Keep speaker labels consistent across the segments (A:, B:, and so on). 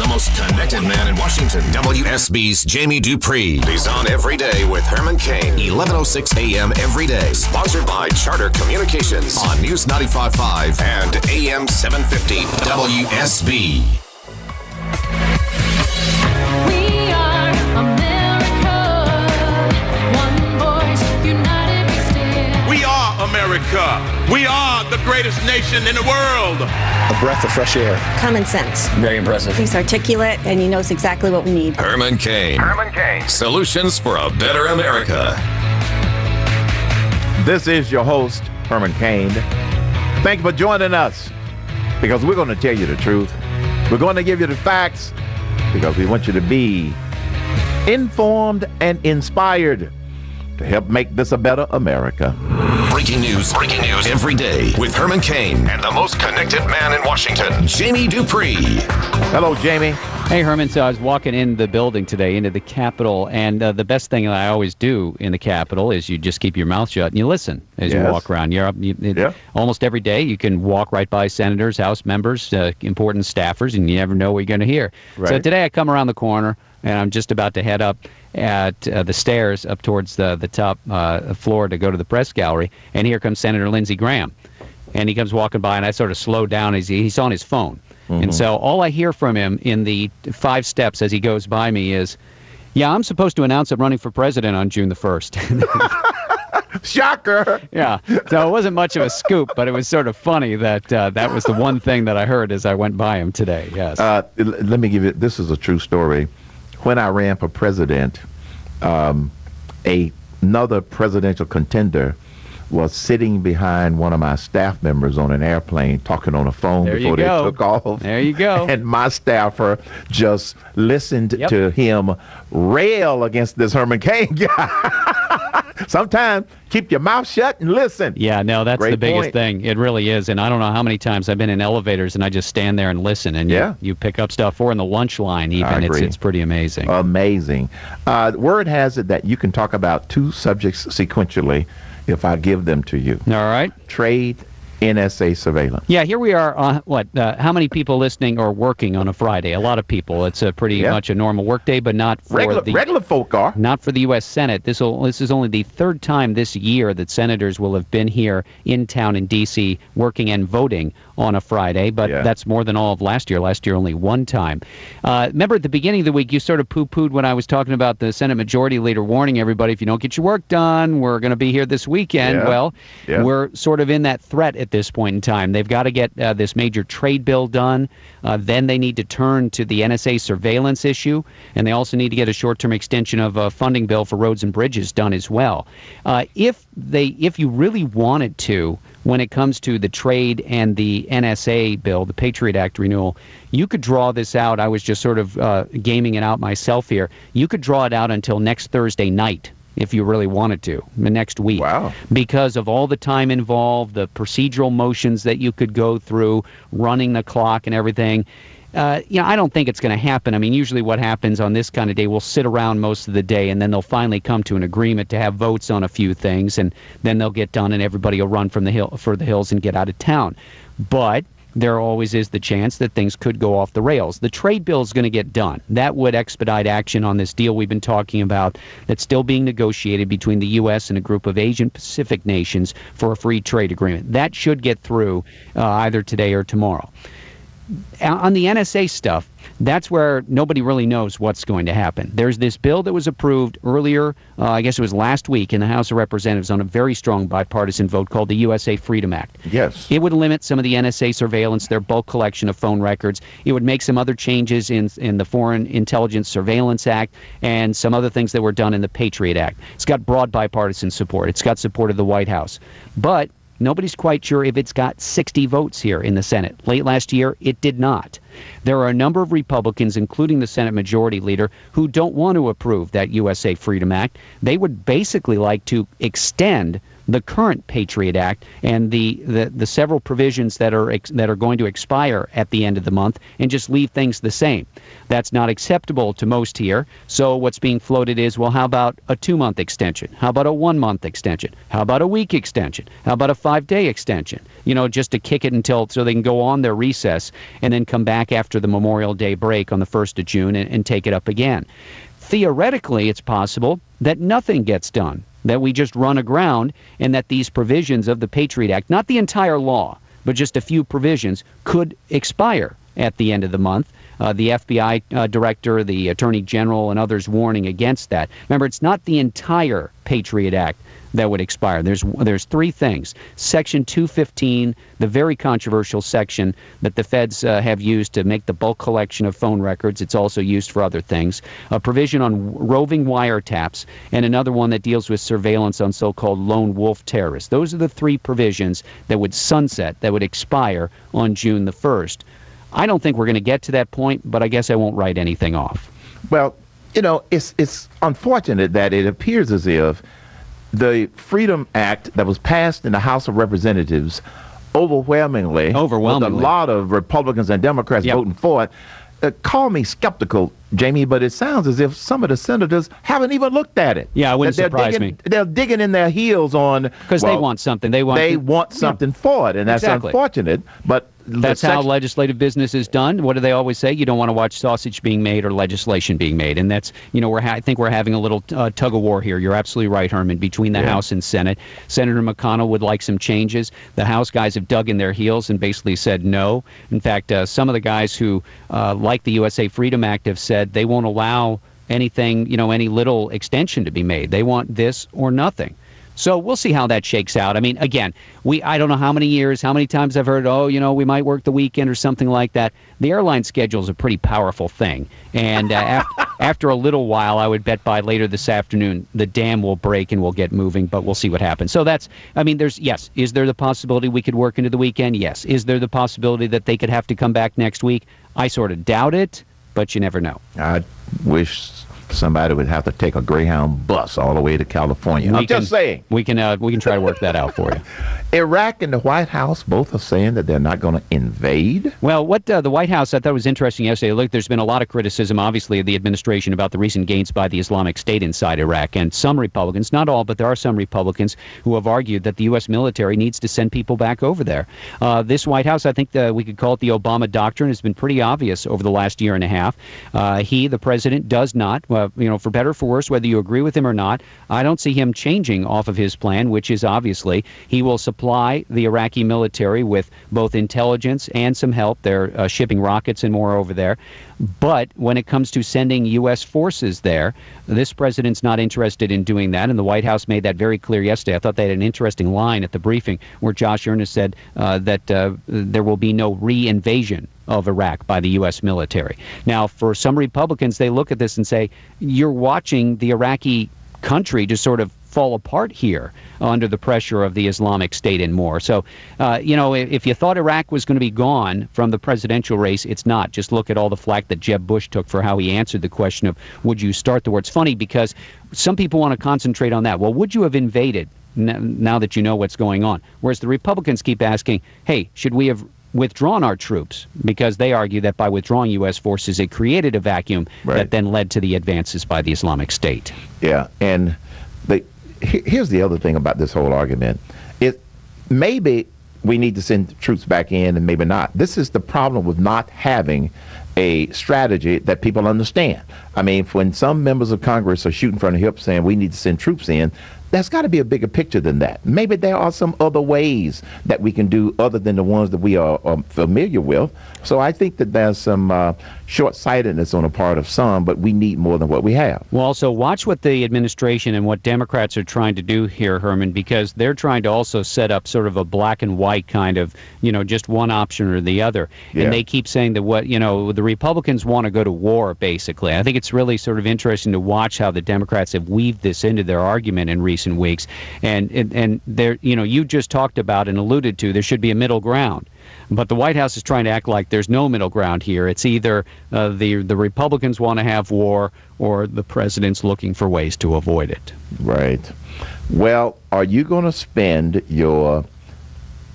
A: The most connected man in Washington. WSB's Jamie Dupree. He's on every day with Herman Cain. 1106 a.m. every day. Sponsored by Charter Communications on News 95.5 and AM 750 WSB.
B: America. We
C: are the greatest nation in the world.
D: A breath of fresh air.
E: Common sense.
F: Very impressive.
E: He's articulate and he knows exactly what we need.
A: Herman Cain. Herman Cain. Solutions for a better America.
G: This is your host, Herman Cain. Thank you for joining us because we're going to tell you the truth. We're going to give you the facts because we want you to be informed and inspired to help make this a better America.
A: Breaking news, breaking news every day with Herman Cain and the most connected man in Washington, Jamie Dupree.
G: Hello, Jamie.
H: Hey, Herman. So I was walking in the building today, into the Capitol, and uh, the best thing that I always do in the Capitol is you just keep your mouth shut and you listen as you walk around. You're you, it-
G: Yeah.
H: almost every day. You can walk right by senators, House members, uh, important staffers, and you never know what you're going to hear.
G: Right.
H: So today I come around the corner, and I'm just about to head up at uh, the stairs up towards the the top uh, floor to go to the press gallery, and here comes Senator Lindsey Graham, and he comes walking by, and I sort of slow down. He's he's on his phone. And so all I hear from him in the five steps as he goes by me is, "Yeah, I'm supposed to announce I'm running for president on June the 1st."
G: Shocker.
H: yeah. So it wasn't much of a scoop, but it was sort of funny that uh, that was the one thing that I heard as I went by him today. Yes.
G: Uh, let me give you this is a true story. When I ran for president, um, a, another presidential contender was sitting behind one of my staff members on an airplane talking on a phone
H: There
G: before they took off.
H: There you go.
G: And my staffer just listened
H: Yep.
G: to him rail against this Herman Cain guy. Sometimes keep your mouth shut and listen.
H: Yeah, no, that's
G: Great
H: the biggest
G: point.
H: thing. It really is. And I don't know how many times I've been in elevators and I just stand there and listen and
G: Yeah.
H: you pick up stuff or in the lunch line even. It's it's pretty amazing.
G: Amazing. Uh, word has it that you can talk about two subjects sequentially if I give them to you
H: All right.
G: trade, NSA surveillance.
H: Yeah, here we are. Uh, what? Uh, how many people listening are working on a Friday? A lot of people. It's a pretty
G: Yeah.
H: much a normal workday, but not for
G: Regular,
H: the
G: regular folk are.
H: not for the U.S. Senate. This will this is only the third time this year that senators will have been here in town in D.C. working and voting on a Friday. But
G: Yeah.
H: that's more than all of last year. Last year only one time. Uh, remember at the beginning of the week you sort of poo-pooed when I was talking about the Senate Majority Leader warning everybody if you don't get your work done, we're going to be here this weekend.
G: Yeah.
H: Well,
G: Yeah.
H: we're sort of in that threat at this point in time. They've got to get uh, this major trade bill done. Uh, then they need to turn to the NSA surveillance issue, and they also need to get a short-term extension of a funding bill for roads and bridges done as well. Uh, if they, if you really wanted to, when it comes to the trade and the NSA bill, the Patriot Act renewal, you could draw this out. I was just sort of uh, gaming it out myself here. You could draw it out until next Thursday night if you really wanted to, the next week
G: Wow.
H: because of all the time involved, the procedural motions that you could go through, running the clock and everything. Uh, you know, I don't think it's going to happen. I mean, usually what happens on this kind of day, we'll sit around most of the day, and then they'll finally come to an agreement to have votes on a few things, and then they'll get done, and everybody will run from the hill for the hills and get out of town. But there always is the chance that things could go off the rails. The trade bill is going to get done. That would expedite action on this deal we've been talking about that's still being negotiated between the U.S. and a group of Asian Pacific nations for a free trade agreement. That should get through uh, either today or tomorrow on the NSA stuff, that's where nobody really knows what's going to happen. There's this bill that was approved earlier, uh, I guess it was last week, in the House of Representatives on a very strong bipartisan vote called the USA Freedom Act.
G: Yes.
H: It would limit some of the NSA surveillance, their bulk collection of phone records. It would make some other changes in in the Foreign Intelligence Surveillance Act and some other things that were done in the Patriot Act. It's got broad bipartisan support. It's got support of the White House. But Nobody's quite sure if it's got 60 votes here in the Senate. Late last year, it did not. There are a number of Republicans, including the Senate Majority Leader, who don't want to approve that USA Freedom Act. They would basically like to extend the current Patriot Act and the, the, the several provisions that are ex- that are going to expire at the end of the month and just leave things the same. That's not acceptable to most here. So what's being floated is, well, how about a two-month extension? How about a one-month extension? How about a week extension? How about a five-day extension? You know, just to kick it until so they can go on their recess and then come back after the Memorial Day break on the 1st of June and, and take it up again. Theoretically, it's possible that nothing gets done, that we just run aground, and that these provisions of the Patriot Act, not the entire law, but just a few provisions, could expire at the end of the month. Uh, the FBI uh, director, the attorney general, and others warning against that. Remember, it's not the entire Patriot Act that would expire. There's there's three things. Section 215, the very controversial section that the feds uh, have used to make the bulk collection of phone records. It's also used for other things. A provision on roving wiretaps, and another one that deals with surveillance on so-called lone wolf terrorists. Those are the three provisions that would sunset, that would expire on June the 1st. I don't think we're going to get to that point, but I guess I won't write anything off.
G: Well, you know, it's it's unfortunate that it appears as if the Freedom Act that was passed in the House of Representatives overwhelmingly,
H: Overwhelmingly.
G: with a lot of Republicans and Democrats
H: Yep.
G: voting for it. Uh, call me skeptical, Jamie, but it sounds as if some of the senators haven't even looked at it.
H: Yeah, it wouldn't
G: they're
H: surprise
G: digging,
H: me.
G: They're digging in their heels on
H: Because they want something. They want
G: they want something for it, and that's
H: Exactly.
G: unfortunate. But
H: That's how legislative business is done. What do they always say? You don't want to watch sausage being made or legislation being made, and that's you know we're ha- I think we're having a little uh, tug of war here. You're absolutely right, Herman, between the
G: Yeah.
H: House and Senate. Senator McConnell would like some changes. The House guys have dug in their heels and basically said no. In fact, uh, some of the guys who uh, like the USA Freedom Act have said they won't allow anything, you know, any little extension to be made. They want this or nothing. So we'll see how that shakes out. I mean, again, we I don't know how many years, how many times I've heard, oh, you know, we might work the weekend or something like that. The airline schedule is a pretty powerful thing, and uh, after, after a little while, I would bet by later this afternoon the dam will break and we'll get moving. But we'll see what happens. So that's, I mean, there's yes, is there the possibility we could work into the weekend? Yes. Is there the possibility that they could have to come back next week? I sort of doubt it, but you never know.
G: I wish somebody would have to take a Greyhound bus all the way to California. I'm
H: can-
G: just saying.
H: we can uh, we can try to work that out for you.
G: Iraq and the White House both are saying that they're not going to invade.
H: Well, what uh, the White House I thought was interesting yesterday. Look, there's been a lot of criticism, obviously, of the administration about the recent gains by the Islamic State inside Iraq, and some Republicans, not all, but there are some Republicans who have argued that the U.S. military needs to send people back over there. Uh, this White House, I think the, we could call it the Obama doctrine, has been pretty obvious over the last year and a half. Uh, he, the president, does not, uh, you know, for better or for worse, whether you agree with him or not, I don't see him changing off of his plan, which is obviously he will supply the Iraqi military with both intelligence and some help. They're uh, shipping rockets and more over there. But when it comes to sending U.S. forces there, this president's not interested in doing that. And the White House made that very clear yesterday. I thought they had an interesting line at the briefing where Josh Earnest said uh, that uh, there will be no re-invasion of Iraq by the U.S. military. Now, for some Republicans, they look at this and say, you're watching the Iraqi country just sort of fall apart here under the pressure of the Islamic State and more. So, uh, you know, if, if you thought Iraq was going to be gone from the presidential race, it's not. Just look at all the flack that Jeb Bush took for how he answered the question of would you start the war. It's funny because some people want to concentrate on that. Well, would you have invaded now that you know what's going on? Whereas the Republicans keep asking, hey, should we have withdrawn our troops because they argue that by withdrawing U.S. forces, it created a vacuum
G: Right.
H: that then led to the advances by the Islamic State.
G: Yeah, and the here's the other thing about this whole argument: it maybe we need to send troops back in, and maybe not. This is the problem with not having a strategy that people understand. I mean, when some members of Congress are shooting from the hip saying we need to send troops in, there's got to be a bigger picture than that. Maybe there are some other ways that we can do other than the ones that we are um, familiar with. So I think that there's some uh, short-sightedness on the part of some, but we need more than what we have.
H: Well, also watch what the administration and what Democrats are trying to do here, Herman, because they're trying to also set up sort of a black and white kind of, you know, just one option or the other.
G: Yeah.
H: And they keep saying that what, you know, the Republicans want to go to war, basically. I think it's really sort of interesting to watch how the Democrats have weaved this into their argument in recent weeks. And, and, and there, you know, you just talked about and alluded to there should be a middle ground. But the White House is trying to act like there's no middle ground here. It's either uh, the the Republicans want to have war, or the president's looking for ways to avoid it.
G: Right. Well, are you going to spend your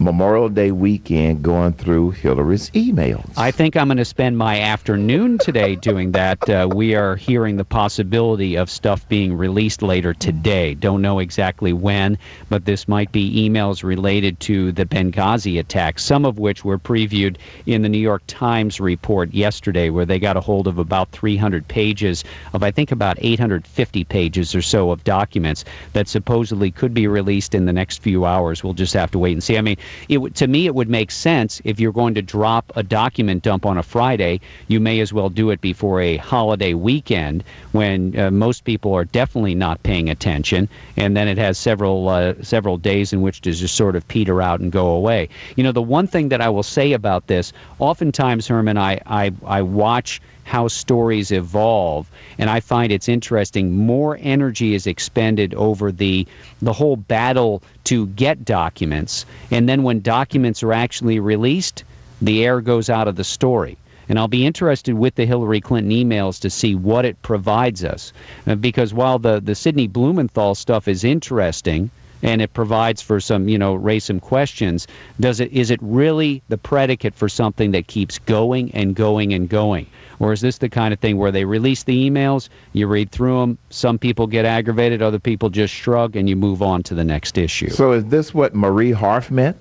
G: Memorial Day weekend going through Hillary's emails?
H: I think I'm going to spend my afternoon today doing that. Uh, we are hearing the possibility of stuff being released later today. Don't know exactly when, but this might be emails related to the Benghazi attack, some of which were previewed in the New York Times report yesterday, where they got a hold of about 300 pages of, I think, about 850 pages or so of documents that supposedly could be released in the next few hours. We'll just have to wait and see. I mean, it to me it would make sense if you're going to drop a document dump on a Friday, you may as well do it before a holiday weekend when uh, most people are definitely not paying attention, and then it has several uh, several days in which to just sort of peter out and go away. You know, the one thing that I will say about this, oftentimes, Herman, I I, I watch how stories evolve. And I find it's interesting more energy is expended over the the whole battle to get documents. And then when documents are actually released the air goes out of the story. And I'll be interested with the Hillary Clinton emails to see what it provides us. Uh, because while the the Sidney Blumenthal stuff is interesting and it provides for some, you know, raise some questions. Does it is it really the predicate for something that keeps going and going and going? Or is this the kind of thing where they release the emails, you read through them, some people get aggravated, other people just shrug, and you move on to the next issue?
G: So is this what Marie Harf meant?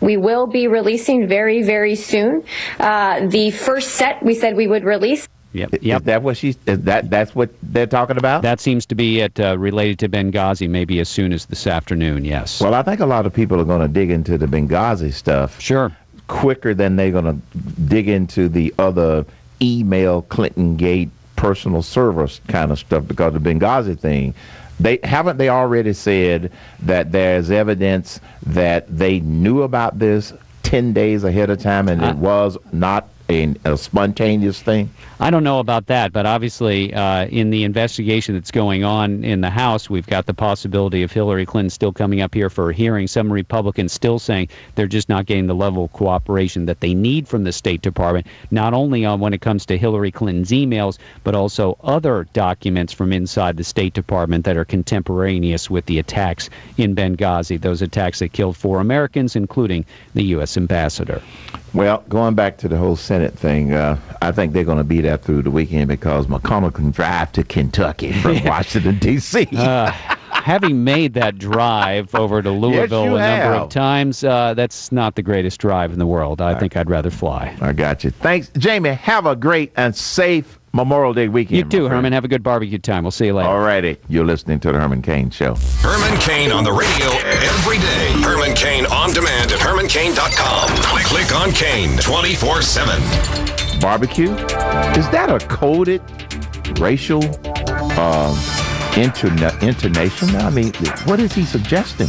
D: We will be releasing very, very soon. Uh, the first set we said we would release.
H: Yep.
G: Is
H: Yep.
G: that what she's? Is that that's what they're talking about?
H: That seems to be it uh, related to Benghazi, maybe as soon as this afternoon, yes.
G: well, I think a lot of people are going to dig into the Benghazi stuff
H: sure.
G: quicker than they're going to dig into the other email Clinton Gate personal service kind of stuff because the Benghazi thing. They haven't they already said that there's evidence that they knew about this ten days ahead of time and
H: Uh,
G: it was not a, a spontaneous thing.
H: I don't know about that, but obviously, uh, in the investigation that's going on in the House, we've got the possibility of Hillary Clinton still coming up here for a hearing. Some Republicans still saying they're just not getting the level of cooperation that they need from the State Department, not only on when it comes to Hillary Clinton's emails, but also other documents from inside the State Department that are contemporaneous with the attacks in Benghazi, those attacks that killed four Americans, including the U.S. ambassador.
G: Well, going back to the whole Senate thing, uh, I think they're going to be that through the weekend because McConnell can drive to Kentucky from Washington D.C.
H: Uh, having made that drive over to Louisville
G: you
H: a number of times, uh, that's not the greatest drive in the world. I think I'd rather fly.
G: I got you. Thanks, Jamie. Have a great and safe Memorial Day weekend.
H: You
G: my
H: too. Herman. Have a good barbecue time. We'll see you later.
G: All righty. You're listening to the Herman Cain Show.
A: Herman Cain on the radio every day. Herman Cain on demand at hermancain.com. Click, click on Cain 24 7.
G: Barbecue? Is that a coded racial um, interna- intonation? I mean, what is he suggesting?